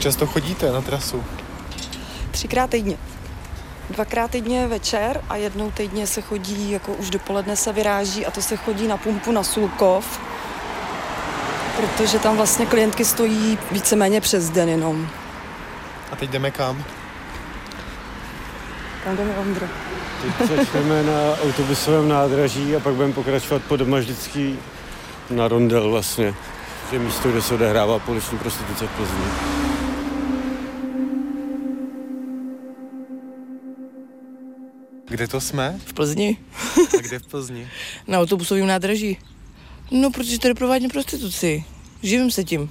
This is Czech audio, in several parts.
Jak často chodíte na trasu? Třikrát týdně. Dvakrát týdně večer a jednou týdně se chodí, jako už dopoledne se vyráží a to se chodí na pumpu na Sulkov, protože tam vlastně klientky stojí víceméně přes den jenom. A teď jdeme kam? Kam jdeme, Ondro? Teď začneme na autobusovém nádraží a pak budeme pokračovat po vždycky na rondel vlastně, že místo, kde se odehrává poliční prostituce v Plzni. Kde to jsme? V Plzni. A kde v Plzni? Na autobusovém nádraží. No, protože tady provádím prostituci. Živím se tím.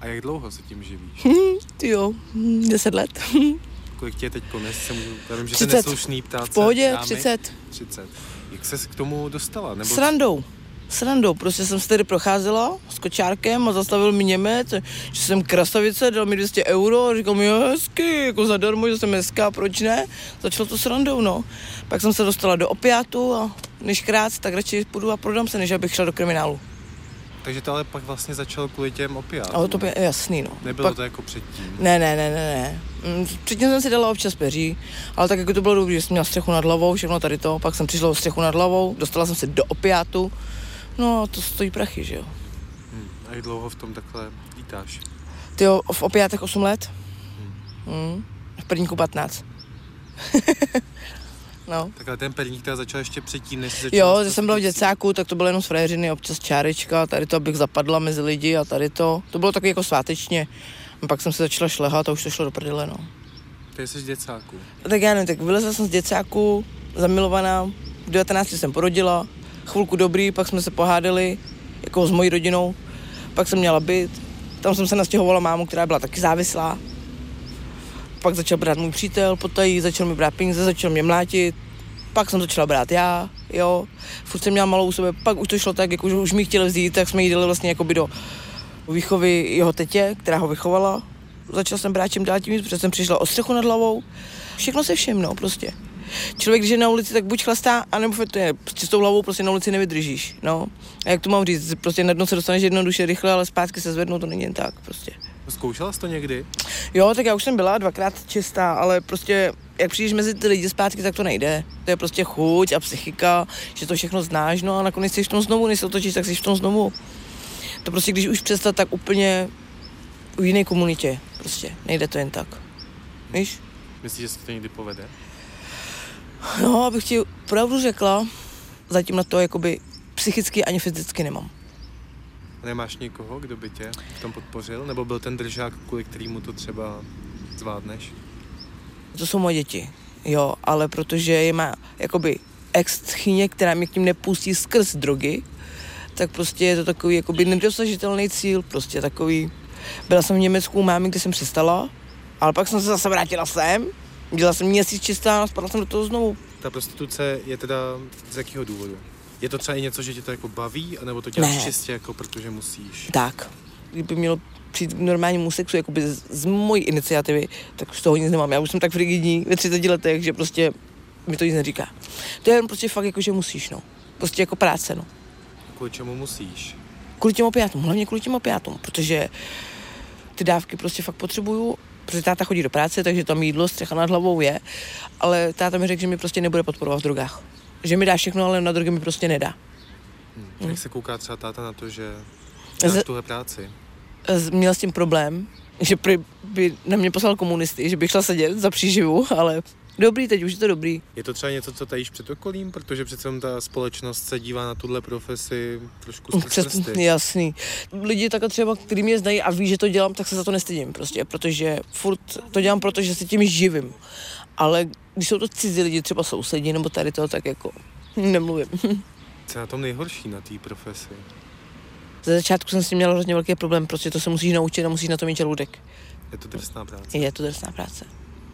A jak dlouho se tím živíš? Ty jo, hm, deset let. Kolik tě je teď kones? Se můžu, já vím, že 30. jsi neslušný ptát V pohodě, dámy. 30. 30. Jak ses k tomu dostala? Nebo Srandou. Srandou. Prostě jsem se tady procházela s kočárkem a zastavil mi Němec, že jsem krasavice, dal mi 200 euro a říkal mi, jo, hezky, jako zadarmo, že jsem hezká, proč ne? Začalo to srandou, no. Pak jsem se dostala do opiátu a než krát, tak radši půjdu a prodám se, než abych šla do kriminálu. Takže to ale pak vlastně začalo kvůli těm opiátům. Ale to je jasný, no. Nebylo Pak- to jako předtím. Ne, ne, ne, ne, ne. Mm, Předtím jsem si dala občas peří, ale tak jako to bylo dobré, že jsem měla střechu nad hlavou, všechno tady to, pak jsem přišla o střechu nad hlavou, dostala jsem se do opiátu, no to stojí prachy, že jo. Hm. A jak dlouho v tom takhle lítáš? Ty jo, v opiátech 8 let, mm. v prvníku 15. no. Takhle ten perník teda začal ještě předtím, než začal Jo, že jsem byla v děcáku, tak to bylo jenom z frajeřiny, občas čárečka, tady to, abych zapadla mezi lidi a tady to. To bylo takový jako svátečně. A pak jsem se začala šlehat a už to šlo do prdele, no. Ty jsi z děcáku. Tak já nevím, tak vylezla jsem z děcáku, zamilovaná, v 19 jsem porodila, chvilku dobrý, pak jsme se pohádali, jako s mojí rodinou, pak jsem měla byt, tam jsem se nastěhovala mámu, která byla taky závislá. Pak začal brát můj přítel, potají, začal mi brát peníze, začal mě mlátit, pak jsem začala brát já, jo, furt jsem měla malou u sebe, pak už to šlo tak, jako že už mi chtěli vzít, tak jsme jí vlastně jakoby do výchovy jeho tetě, která ho vychovala. Začal jsem brát čím dál tím víc, protože jsem přišla o střechu nad hlavou. Všechno se všem, no, prostě. Člověk, když je na ulici, tak buď chlastá, anebo to je, prostě s tou hlavou prostě na ulici nevydržíš, no. A jak to mám říct, prostě na dno se dostaneš jednoduše rychle, ale zpátky se zvednou, to není jen tak, prostě. Zkoušela jsi to někdy? Jo, tak já už jsem byla dvakrát čistá, ale prostě jak přijdeš mezi ty lidi zpátky, tak to nejde. To je prostě chuť a psychika, že to všechno znáš, no a nakonec jsi v tom znovu, než se otočíš, tak jsi v tom znovu. To prostě, když už přestat, tak úplně v jiné komunitě, prostě, nejde to jen tak. Víš? Myslíš, že se to někdy povede? No, abych ti pravdu řekla, zatím na to jakoby psychicky ani fyzicky nemám. Nemáš někoho, kdo by tě v tom podpořil? Nebo byl ten držák, kvůli kterému to třeba zvládneš? To jsou moje děti, jo, ale protože je má jakoby ex která mě k tím nepustí skrz drogy, tak prostě je to takový jakoby nedosažitelný cíl, prostě takový. Byla jsem v Německu u mámy, kde jsem přestala, ale pak jsem se zase vrátila sem, dělala jsem měsíc čistá a spadla jsem do toho znovu. Ta prostituce je teda z jakého důvodu? Je to třeba i něco, že tě to jako baví, anebo to děláš Ne. čistě jako protože musíš? Tak, kdyby mělo přijít k normálnímu sexu jakoby z, z mojí iniciativy, tak z toho nic nemám. Já už jsem tak frigidní ve 30 letech, že prostě mi to nic neříká. To je jen prostě fakt jako, že musíš, no. Prostě jako práce, no. Kvůli čemu musíš? Kvůli těm opiátům, hlavně kvůli těm opiátům, protože ty dávky prostě fakt potřebuju, protože táta chodí do práce, takže tam jídlo, střecha nad hlavou je, ale táta mi řekl, že mi prostě nebude podporovat v drogách. Že mi dá všechno, ale na drogy mi prostě nedá. Hm. Jak se kouká třeba táta na to, že Z- máš tuhle práci? Z- Měl s tím problém, že by na mě poslal komunisty, že bych šla sedět za příživu, ale dobrý, teď už je to dobrý. Je to třeba něco, co tajíš před okolím? Protože přece jenom ta společnost se dívá na tuhle profesi trošku skrz Přes, prsty. jasný. Lidi takhle třeba, který mě znají a ví, že to dělám, tak se za to nestydím prostě, protože furt to dělám, protože se tím živím. Ale když jsou to cizí lidi, třeba sousedí nebo tady to, tak jako nemluvím. Co je na tom nejhorší na té profesi? Ze začátku jsem s tím měla hrozně velký problém, protože to se musíš naučit a musíš na to mít žaludek. Je to drsná práce. Je to drsná práce.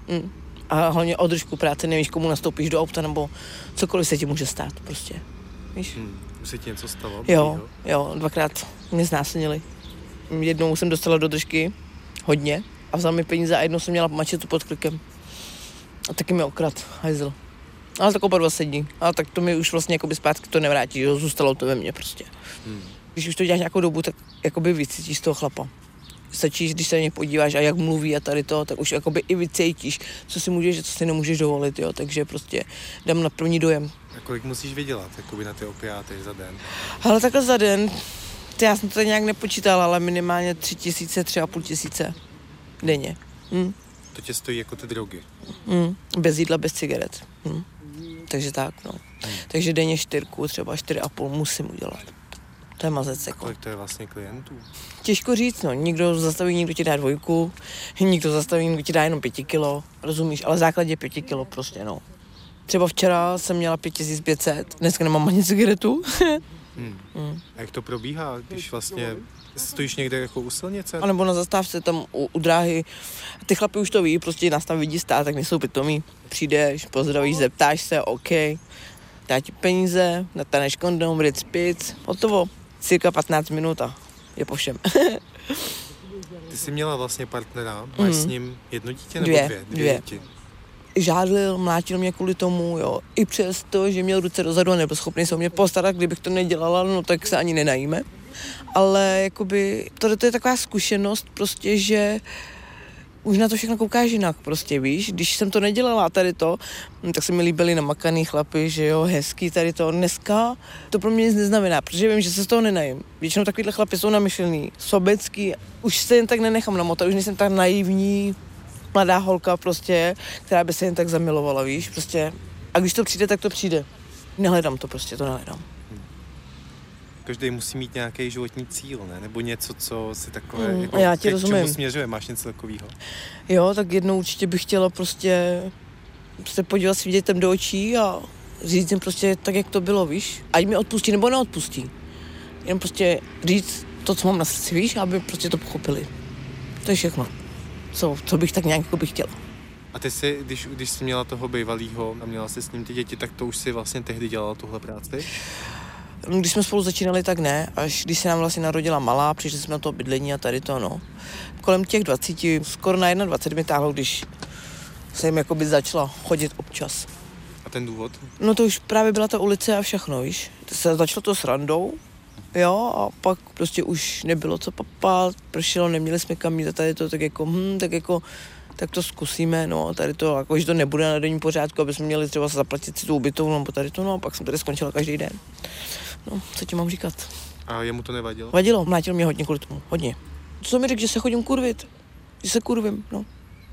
Mm. A hlavně o držku práce nevíš, komu nastoupíš do auta, nebo cokoliv se ti může stát prostě. Víš? Hm. Už se ti něco stalo? Jo, jo, dvakrát mě znásilnili. Jednou jsem dostala do držky hodně a vzal mi peníze a jednou jsem měla mačetu pod krkem. A taky mi okrad, hajzl. Ale tak oba dva sedí. Ale tak to mi už vlastně jakoby zpátky to nevrátí, jo, zůstalo to ve mně prostě. Hm. Když už to děláš nějakou dobu, tak jakoby vycítíš z toho chlapa. Stačí, když se na ně podíváš a jak mluví a tady to, tak už jakoby i vycítíš, co si můžeš a co si nemůžeš dovolit, jo. Takže prostě dám na první dojem. A kolik musíš vydělat jakoby na ty opiáty za den? Ale takhle za den, to já jsem to nějak nepočítala, ale minimálně tři tisíce, tři a půl tisíce denně. Hm? To tě stojí jako ty drogy. Hm. Bez jídla, bez cigaret. Hm. Takže tak, no. Takže denně čtyřku, třeba čtyři a půl musím udělat. To je mazec, jako. Kolik to je vlastně klientů? Těžko říct, no. Někdo zastaví, někdo ti dá dvojku, někdo zastaví, někdo ti dá jenom pěti kilo, rozumíš? Ale v základě pěti kilo prostě, no. Třeba včera jsem měla 5500, dneska nemám ani cigaretu. Hmm. A jak to probíhá, když vlastně stojíš někde jako u silnice? A nebo na zastávce tam u, u dráhy. Ty chlapi už to ví, prostě nás tam vidí stát, tak nejsou pitomí. Přijdeš, pozdravíš, zeptáš se, OK, dá ti peníze, nataneš kondom, ritz, pic, hotovo. Cirka 15 minut a je po všem. Ty jsi měla vlastně partnera, máš s ním jedno dítě nebo Dvě, dvě? dvě. děti. Žádlil, mlátil mě kvůli tomu, jo. I přesto, že měl ruce dozadu a nebyl schopný se o mě postarat, kdybych to nedělala, no tak se ani nenajíme. Ale jakoby, to, to je taková zkušenost prostě, že už na to všechno koukáš jinak prostě, víš. Když jsem to nedělala tady to, hm, tak se mi líbily namakaný chlapy, že jo, hezký tady to. Dneska to pro mě nic neznamená, protože vím, že se z toho nenajím. Většinou takovýhle chlapy jsou namyšlený, sobecký. Už se jen tak nenechám namotat, už nejsem tak naivní, mladá holka prostě, která by se jen tak zamilovala, víš, prostě. A když to přijde, tak to přijde. Nehledám to prostě, to nehledám. Každý musí mít nějaký životní cíl, ne? Nebo něco, co si takové, Hmm, jako, já ti rozumím. čemu směřuje, máš něco takového? Jo, tak jednou určitě bych chtěla prostě se podívat svým dětem do očí a říct jim prostě tak, jak to bylo, víš. Ať mi odpustí nebo neodpustí. Jenom prostě říct to, co mám na srdci, víš, aby prostě to pochopili. To je všechno. Co, co bych tak nějak jako bych chtěla. A ty si, když, když jsi měla toho bývalého a měla jsi s ním ty děti, tak to už si vlastně tehdy dělala tuhle práci? Když jsme spolu začínali, tak ne. Až když se nám vlastně narodila malá, přišli jsme na to bydlení a tady to, no. Kolem těch 20, skoro na 21 mi táhlo, když jsem jakoby začala chodit občas. A ten důvod? No to už právě byla ta ulice a všechno, víš. To se začalo to s randou, jo, a pak prostě už nebylo co papat, pršelo, neměli jsme kam jít a tady to tak jako, hm, tak jako, tak to zkusíme, no, tady to, jako, že to nebude na denní pořádku, aby jsme měli třeba zaplatit si tu ubytovnu, nebo tady to, no, a pak jsem tady skončila každý den. No, co ti mám říkat? A jemu to nevadilo? Vadilo, mlátil mě hodně kvůli tomu, hodně. Co mi řekl, že se chodím kurvit, že se kurvím, no,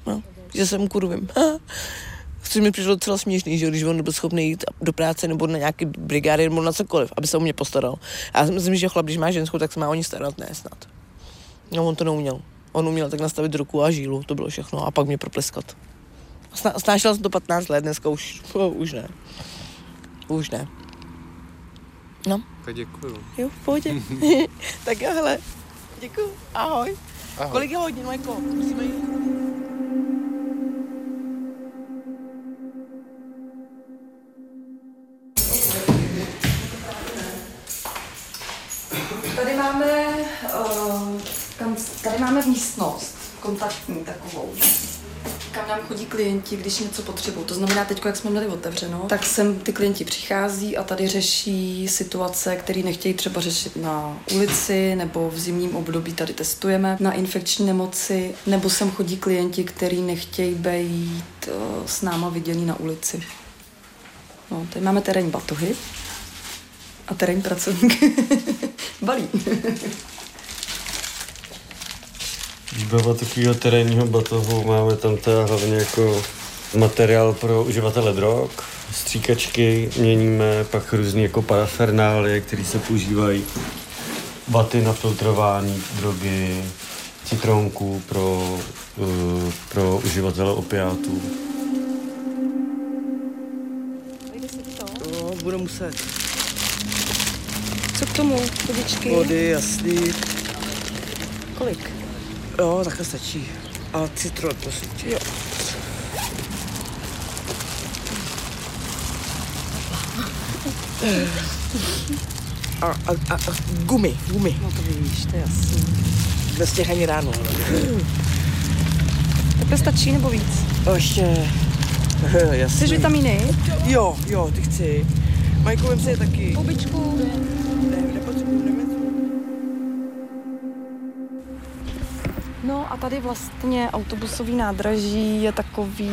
no, že jsem kurvím. Což mi přišlo docela směšný, že když on nebyl schopný jít do práce nebo na nějaký brigády nebo na cokoliv, aby se o mě postaral. A já si myslím, že chlap, když má ženskou, tak se má o ní starat, ne snad. No, on to neuměl. On uměl tak nastavit ruku a žílu, to bylo všechno, a pak mě propleskat. Sná, snášela jsem to 15 let, dneska už, oh, už ne. Už ne. No, Tak děkuju. jo, v pohodě. tak jo, hele. Děkuju, ahoj. Ahoj. Kolik je hodin, Majko? Musíme jít. Tady máme, uh, máme místnost kontaktní takovou, kam nám chodí klienti, když něco potřebují. To znamená, teď, jak jsme měli otevřeno, tak sem ty klienti přichází a tady řeší situace, které nechtějí třeba řešit na ulici, nebo v zimním období tady testujeme na infekční nemoci, nebo sem chodí klienti, kteří nechtějí být uh, s náma viděný na ulici. No, tady máme terénní batohy a terénní pracovník balí. Výbava takového terénního batohu máme tam teda hlavně jako materiál pro uživatele drog, stříkačky měníme, pak různé jako parafernálie, které se používají, vaty na filtrování drogy, citronku pro, uh, pro uživatele opiátů. No, budu muset. Co k tomu, chodičky? Vody, jasný. Kolik? Jo, takhle stačí. A citron, prosím tě. Jo. A, a, a, a gumy, gumy. No to víš, to je jasný. Bez těch ani ráno. Takhle stačí nebo víc? A ještě... Jasný. Chceš vitamíny? Jo, jo, ty chci. Majku, vem si je taky. Hubičku. A tady vlastně autobusový nádraží je takový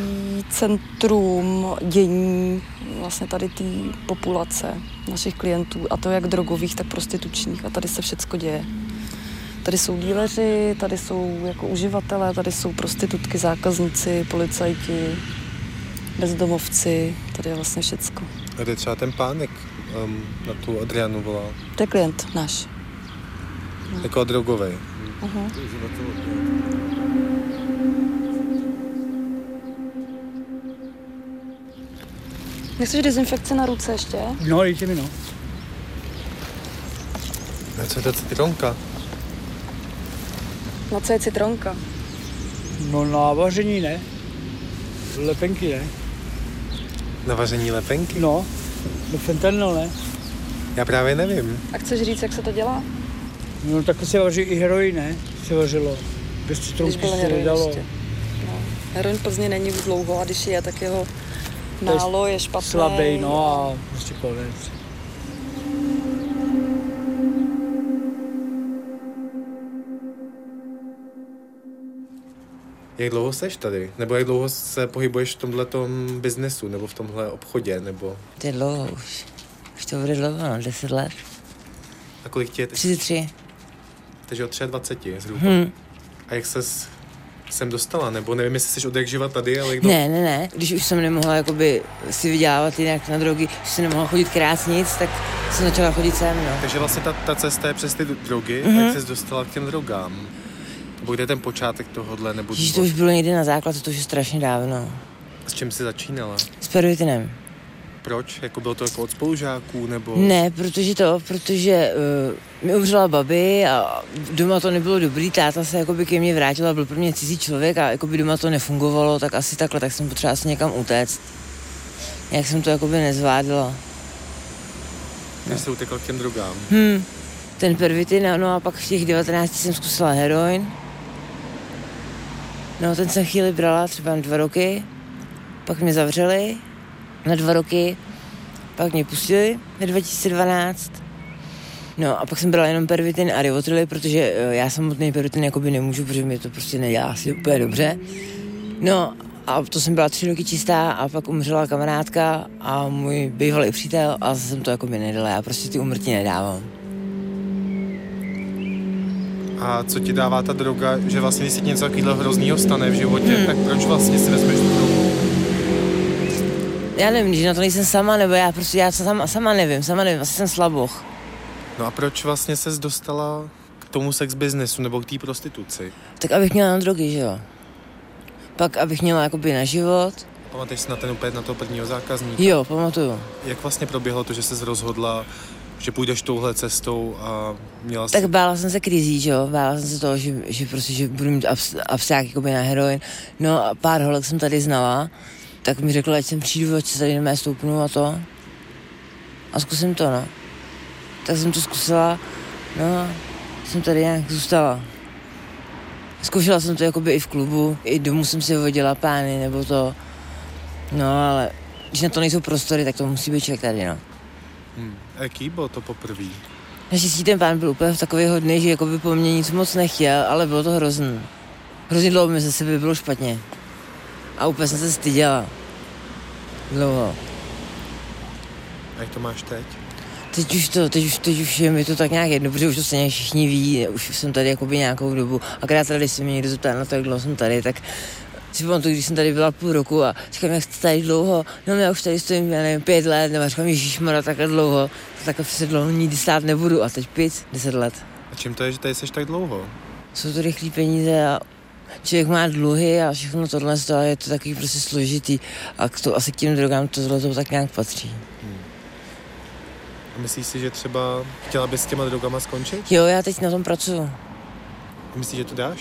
centrum dění vlastně tady té populace našich klientů a to jak drogových, tak prostitučních a tady se všecko děje. Tady jsou díleři, tady jsou jako uživatelé, tady jsou prostitutky, zákazníci, policajti, bezdomovci, tady je vlastně všecko. A to je třeba ten pánek um, na tu Adrianu volá. To je klient náš. Jako drogový. Uh-huh. Nechceš dezinfekce na ruce ještě? No, dejte mi, no. A co je to citronka? Na co je citronka? No na vaření ne. Lepenky ne. Na vaření lepenky? No, no fentanyl ne. Já právě nevím. A chceš říct, jak se to dělá? No tak se vaří i heroin, ne? Se vařilo. Bez citronky se heroin nedalo. ještě. No. Heroin v Plzni není už dlouho a když je, tak jeho To je málo je špatný. Slabý, no a prostě konec. Jak dlouho seš tady? Nebo jak dlouho se pohybuješ v tomhle biznesu, nebo v tomhle obchodě, nebo... To je dlouho už. Už to bude dlouho, no, 10 let. A kolik tě je teď? 33. Takže od 23 zhruba. Hm. A jak ses sem dostala? Nebo nevím, jestli jsi od jak živa tady, ale jak Ne, ne, ne. Když už jsem nemohla jakoby si vydělávat jinak na drogy, když jsem nemohla chodit krát nic, tak jsem začala chodit sem, no. Takže vlastně ta, ta cesta je přes ty drogy, Mhm. mm-hmm. jak jsi dostala k těm drogám? Nebo kde je ten počátek tohohle, nebo Když to už bylo někdy na základ, to už je strašně dávno. s čím jsi začínala? S pervitinem. Proč? Jako bylo to jako od spolužáků, nebo... Ne, protože to, protože uh, mi umřela babi a doma to nebylo dobrý, táta se jakoby ke mně vrátil a byl pro mě cizí člověk a jakoby doma to nefungovalo, tak asi takhle, tak jsem potřebovala si někam utéct. Jak jsem to jakoby nezvládla. Když jsi utekla k těm drogám. Hm, ten pervitin, no a pak v těch 19 jsem zkusila heroin. No, ten jsem chvíli brala třeba dva roky, pak mě zavřeli na dva roky, pak mě pustili ve 2012. No a pak jsem brala jenom pervitin a rivotrily, protože eh, já samotný pervitin jakoby nemůžu, protože mi to prostě nedělá asi úplně dobře. No a to jsem byla tři roky čistá a pak umřela kamarádka a můj bývalý přítel a zase jsem to jako by nedala. Já prostě ty umrtí nedávám. A co ti dává ta droga, že vlastně když se ti něco takového hroznýho stane v životě, Hmm. tak proč vlastně si vezmeš tu drogu? Já nevím, když na to nejsem sama, nebo já prostě, já sama, sama nevím, sama nevím, asi jsem slaboch. No a proč vlastně ses dostala k tomu sex businessu nebo k té prostituci? Tak abych měla na drogy, že jo. Pak abych měla jakoby na život. Pamatuješ si na ten úplně na toho prvního zákazníka? Jo, pamatuju. Jak vlastně proběhlo to, že jsi rozhodla, že půjdeš touhle cestou a měla jsi... Tak bála jsem se krizí, že jo, bála jsem se toho, že, že prostě, že budu mít abs, absták jakoby na heroin. No a pár holek jsem tady znala, tak mi řekla, ať sem přijdu, ať se tady nemé stoupnu a to. A zkusím to, no. Tak jsem to zkusila, no a jsem tady nějak zůstala. Zkoušela jsem to jakoby i v klubu, i domů jsem si vyvodila pány nebo to. No ale když na to nejsou prostory, tak to musí být člověk tady, no. Hmm. A jaký bylo to poprvé? Naštěstí ten pán byl úplně v takový hodný, že jako by po mně nic moc nechtěl, ale bylo to hrozný. Hrozně dlouho mi ze sebe bylo špatně. A úplně jsem se styděla. Dlouho. A jak to máš teď? Teď už to, teď už, teď už je mi to tak nějak jedno, protože už to stejně všichni ví, už jsem tady jakoby nějakou dobu. A krát tady, když se mě někdo zeptá na to, jak dlouho jsem tady, tak si pamatuju, když jsem tady byla půl roku a říkám, jak jste tady dlouho, no já už tady stojím, já nevím, pět let, nebo říkám, ježišmara, takhle dlouho, to takhle přece dlouho nikdy stát nebudu a teď pět, deset let. A čím to je, že tady jsi tak dlouho? jsou to rychlé peníze a člověk má dluhy a všechno tohle toho je to takový prostě složitý a k to, asi k těm drogám tohle to tak nějak patří. A myslíš si, že třeba chtěla bys s těma drogama skončit? Jo, já teď na tom pracuju. A myslíš, že to dáš?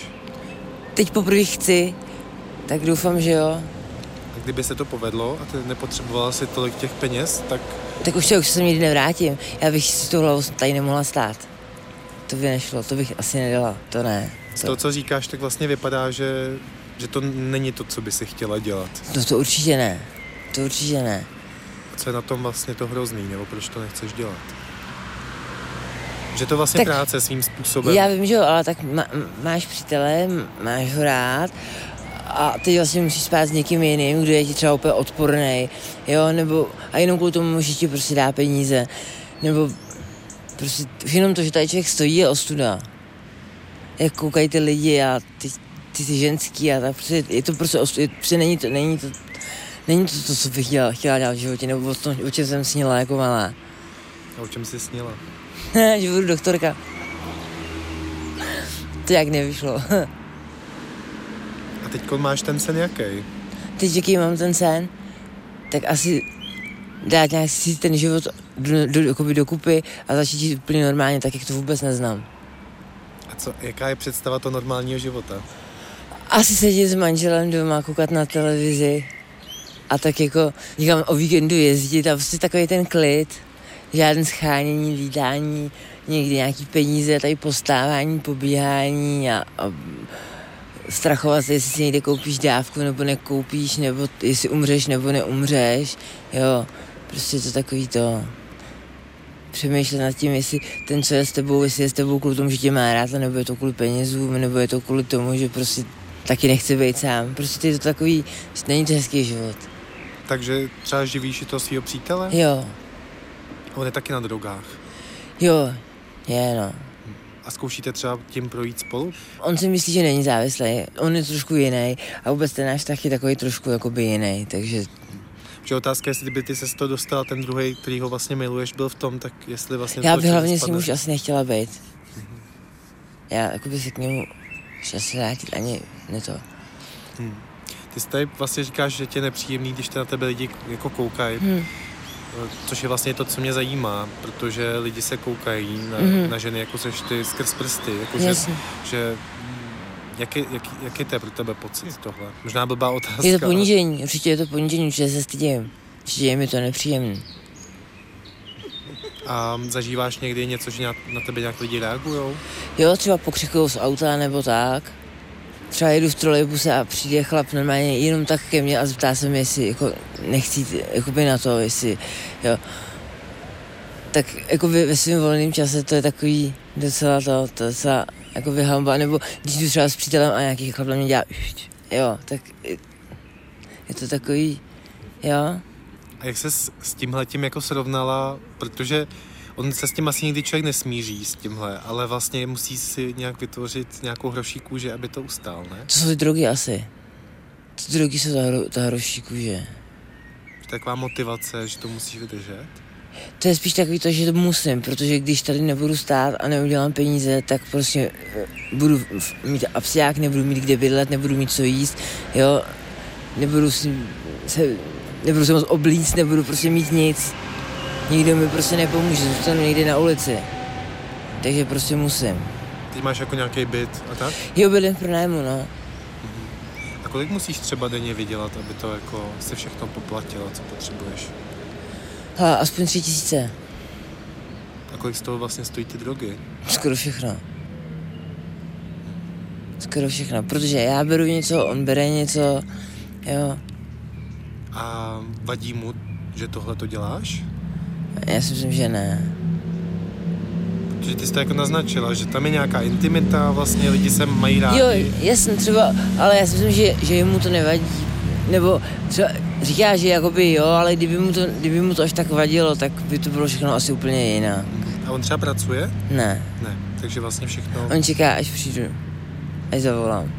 Teď poprvé chci, tak doufám, že jo. A kdyby se to povedlo a ty nepotřebovala si tolik těch peněz, tak Tak už se už se nikdy nevrátím. Já bych si tu hlavu tady nemohla stát. To by nešlo, to bych asi nedala, to ne. Z To, toho, co říkáš, tak vlastně vypadá, že, že to není to, co by si chtěla dělat. no to určitě ne. To určitě ne. Co je na tom vlastně to hrozný, nebo proč to nechceš dělat? Že to vlastně Tak- práce svým způsobem. Já vím, že jo, ale tak má, máš přítele, máš ho rád a ty vlastně musíš spát s někým jiným, kdo je ti třeba úplně odporný, jo, nebo a jenom kvůli tomu, že ti prostě dá peníze, nebo prostě jenom to, že tady člověk stojí je ostuda. Jak koukají ty lidi a ty, ty, ty ženský a tak prostě, je to prostě ostuda, prostě není to, není to, není to to, co bych chtěla, chtěla dělat v životě, nebo o, tom, o čem jsem snila jako malá. A o čem jsi snila? že budu doktorka. To jak nevyšlo. A teď máš ten sen jaký? Teď, jaký mám ten sen, tak asi dát nějak si ten život do, do, jakoby dokupy a začít žít úplně normálně, tak jak to vůbec neznám. Co, jaká je představa toho normálního života? Asi sedět s manželem doma, koukat na televizi a tak jako někam o víkendu jezdit a prostě takový ten klid, žádný schánění, lídání, někdy nějaký peníze, tady postávání, pobíhání a, a strachovat se, jestli si někde koupíš dávku nebo nekoupíš, nebo jestli umřeš nebo neumřeš, jo, prostě to takový to přemýšlet nad tím, jestli ten, co je s tebou, jestli je s tebou kvůli tomu, že tě má rád, nebo je to kvůli penězům, nebo je to kvůli tomu, že prostě taky nechce být sám. Prostě je to takový, není to hezký život. Takže třeba živíš i toho svého přítele? Jo, On je taky na drogách. jo, je no. A zkoušíte třeba tím projít spolu? On si myslí, že není závislý, on je trošku jiný a vůbec ten náš vztah je takový trošku jakoby jiný, takže Že otázka, jestli by ty se z toho dostala, ten druhý, který ho vlastně miluješ, byl v tom, tak jestli vlastně... já to bych hlavně s ním už asi nechtěla být. Já jakoby se k němu asi vrátit ani ne to. Ty jsi tady vlastně říkáš, že tě je nepříjemný, když te na tebe lidi jako koukají, Hm. což je vlastně to, co mě zajímá, protože lidi se koukají na, Mhm. na ženy, jako seš ty, skrz prsty, jako že, že jaký, jaký, jaký to je pro tebe pocit tohle? Možná blbá otázka. Je to ale- ponížení, určitě je to ponížení, určitě se stydím. Určitě je mi to nepříjemné. A zažíváš někdy něco, že na tebe nějak lidi reagujou? Jo, třeba pokřikují z auta nebo tak. Třeba jedu v trolejbuse a přijde chlap normálně jenom tak ke mně a zeptá se mě, jestli jako nechci jakoby na to, jestli, jo. Tak jako ve, svém volném čase to je takový docela to, to docela jako hamba, nebo když jdu třeba s přítelem a nějaký chlap na mě dělá, jo, tak je, to takový, jo. A jak se s, s tímhletím jako srovnala, protože on se s tím asi nikdy člověk nesmíří s tímhle, ale vlastně musí si nějak vytvořit nějakou hroší kůži, aby to ustál, ne? To jsou ty drogy asi. Ty drogy jsou ta, hro, ta hroší kůže. Taková motivace, že to musíš vydržet. To je spíš takový to, že to musím, protože když tady nebudu stát a neudělám peníze, tak prostě eh, budu mít absiák, nebudu mít kde bydlet, nebudu mít co jíst, jo, nebudu si se, nebudu se moc oblíct, nebudu prostě mít nic. Nikdo mi prostě nepomůže, zůstanu někde na ulici. Takže prostě musím. Teď máš jako nějaký byt a tak? Jo, bydlím v pronájmu, no. A kolik musíš třeba denně vydělat, aby to jako se všechno poplatilo, co potřebuješ? Hele, aspoň tři tisíce. A kolik z toho vlastně stojí ty drogy? Skoro všechno. Skoro všechno, protože já beru něco, on bere něco, jo. A vadí mu, že tohle to děláš? Já si myslím, že ne. Protože ty jsi to jako naznačila, že tam je nějaká intimita, vlastně lidi se mají rádi. Jo, jasně, třeba, ale já si myslím, že, že mu to nevadí. Nebo třeba říká, že jakoby jo, ale kdyby mu, to, kdyby mu to až tak vadilo, tak by to bylo všechno asi úplně jinak. A on třeba pracuje? Ne, Ne. Takže vlastně všechno... on čeká, až přijdu, až zavolám.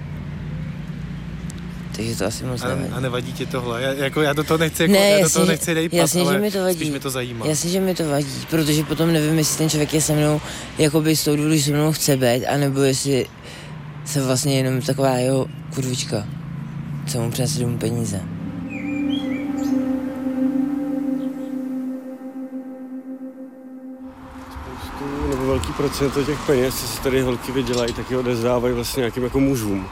Takže to asi moc A, nevadí. a nevadí ti tohle? Já, jako, já do toho nechci, jako, Ne, já do jasně, toho že- nechci dejpat, jasně, že ale mi to vadí. spíš mi to zajímá. Jasně, že mi to vadí, protože potom nevím, jestli ten člověk je se mnou, jakoby z toho důvodu, že se mnou chce být, anebo jestli se vlastně jenom taková jeho kurvička, co mu přinese domů peníze. Procento těch peněz, co si tady holky vydělají, taky odezdávají vlastně nějakým jako mužům.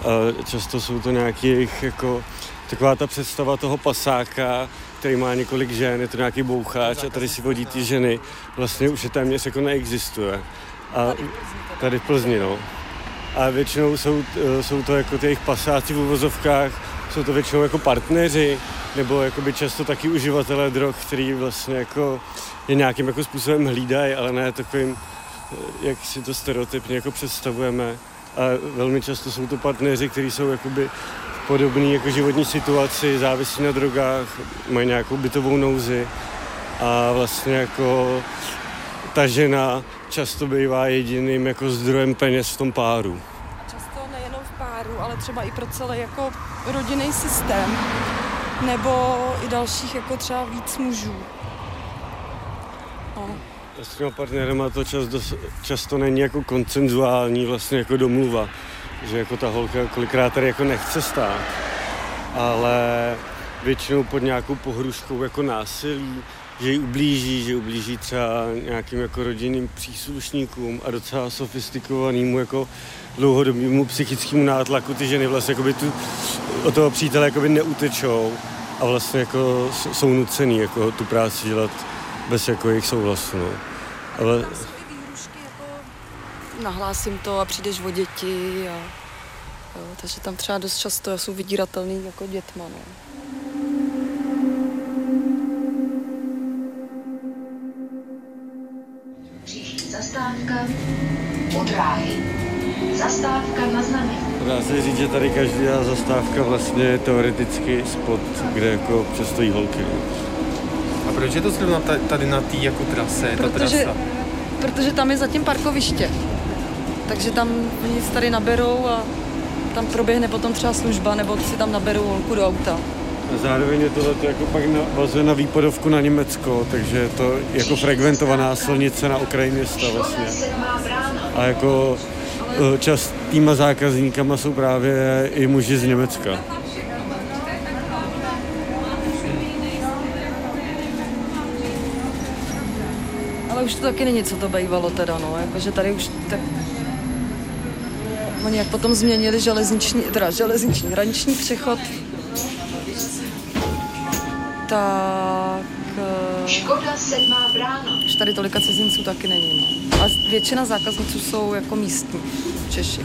A často jsou to nějakých jako taková ta představa toho pasáka, který má několik žen, je to nějaký boucháč a tady si vodí ty ženy, vlastně už je téměř jako neexistuje. A tady v Plzni, no. A většinou jsou, eh, jsou to jako těch pasáci v uvozovkách, jsou to většinou jako partneři, nebo jakoby často taky uživatelé drog, který vlastně jako je nějakým jako způsobem hlídají, ale ne takovým jak si to stereotypně jako představujeme. A velmi často jsou to partneři, kteří jsou jakoby v podobné jako životní situaci, závisí na drogách, mají nějakou bytovou nouzi a vlastně jako ta žena často bývá jediným jako zdrojem peněz v tom páru. Ale třeba i pro celý jako rodinný systém. Nebo i dalších jako třeba víc mužů. No. S těma partnerama to čas, dos, často není jako koncenzuální vlastně jako domluva, že jako ta holka kolikrát tady jako nechce stát, ale většinou pod nějakou pohruškou jako násilí, že jí ublíží, že ublíží třeba nějakým jako rodinným příslušníkům a docela sofistikovanému jako dlouhodobému psychickému nátlaku ty ženy vlastně jakoby tu, od toho přítele jakoby neutečou a vlastně jako jsou nucený jako tu práci dělat bez jako jejich souhlasu. No. Ale jako nahlásím to a přijdeš o děti. A, jo, takže tam třeba dost často jsou vydíratelný jako dětma. No. Příští zastávka u dráhy. Zastávka na znamení. dá se říct, že tady každá zastávka vlastně je teoreticky spot, kde jako přestojí holky. No. A proč je to zrovna ta- tady na té jako trase, ta Protože, trasa? protože tam je zatím parkoviště. Takže tam oni se tady naberou a tam proběhne potom třeba služba, nebo si tam naberou holku do auta. A zároveň je tohle jako pak navazuje na výpadovku na Německo, takže je to jako frekventovaná silnice na okraji města vlastně. A jako častýma zákazníkama jsou právě i muži z Německa. Ale už to taky není, co to bývalo teda, no, jakože tady už tak... Oni jak potom změnili železniční, teda železniční hraniční přechod, eh, Škoda sedmá brána. už tady tolika cizinců taky není, no. A většina zákazníků jsou jako místní Češi.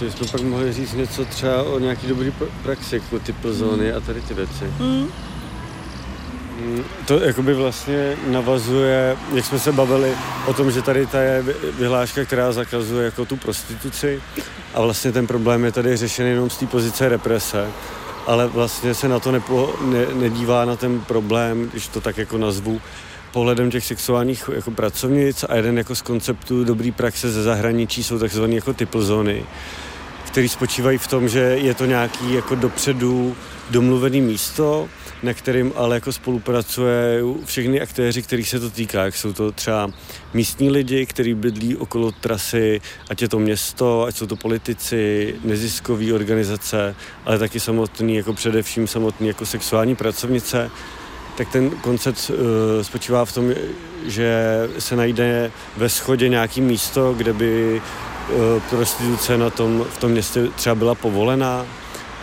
Že jsme pak mohli říct něco třeba o nějaký dobrý pr- praxi, jako ty plzony a tady ty věci. Mm. Mm, To jakoby vlastně navazuje, jak jsme se bavili o tom, že tady ta je vy- vyhláška, která zakazuje jako tu prostituci a vlastně ten problém je tady řešen jenom z té pozice represe, ale vlastně se na to nepo, ne, nedívá na ten problém, když to tak jako nazvu, pohledem těch sexuálních jako pracovnic a jeden jako z konceptů dobrý praxe ze zahraničí jsou takzvané jako typl zóny, který spočívají v tom, že je to nějaký jako dopředu domluvený místo, na kterým ale jako spolupracuje všechny aktéři, kterých se to týká, jak jsou to třeba místní lidi, kteří bydlí okolo trasy, ať je to město, ať jsou to politici, neziskové organizace, ale taky samotný, jako především samotný jako sexuální pracovnice, tak ten koncept uh, spočívá v tom, že se najde ve schodě nějaký místo, kde by uh, prostituce na tom, v tom městě třeba byla povolená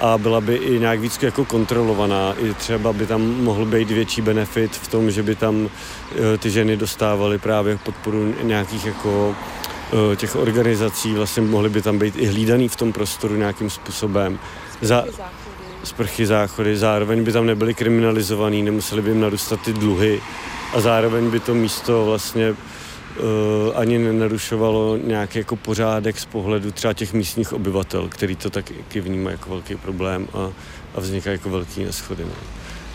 a byla by i nějak víc jako kontrolovaná. I třeba by tam mohl být větší benefit v tom, že by tam uh, ty ženy dostávaly právě podporu nějakých jako uh, těch organizací, vlastně mohly by tam být i hlídaný v tom prostoru nějakým způsobem. Za, sprchy, záchody, zároveň by tam nebyly kriminalizovaný, nemuseli by jim narůstat ty dluhy a zároveň by to místo vlastně ani nenarušovalo nějaký jako pořádek z pohledu třeba těch místních obyvatel, který to taky vnímají jako velký problém a, a vznikají jako velký neschody. No.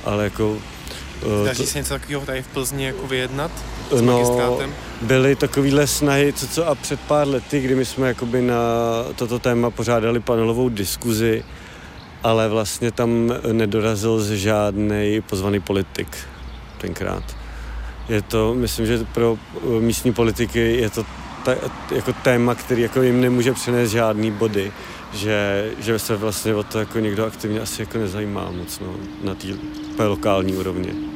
Ale jako... Uh, Daří se něco takového tady v Plzni jako vyjednat s No, magistrátem? byly takovýhle snahy, co, co a před pár lety, kdy my jsme jakoby na toto téma pořádali panelovou diskuzi, ale vlastně tam nedorazil žádný pozvaný politik tenkrát. Je to, myslím, že pro uh, místní politiky je to ta, jako téma, který jako jim nemůže přinést žádný body, že, že se vlastně o to jako někdo aktivně asi jako nezajímá moc no, na té lokální úrovni.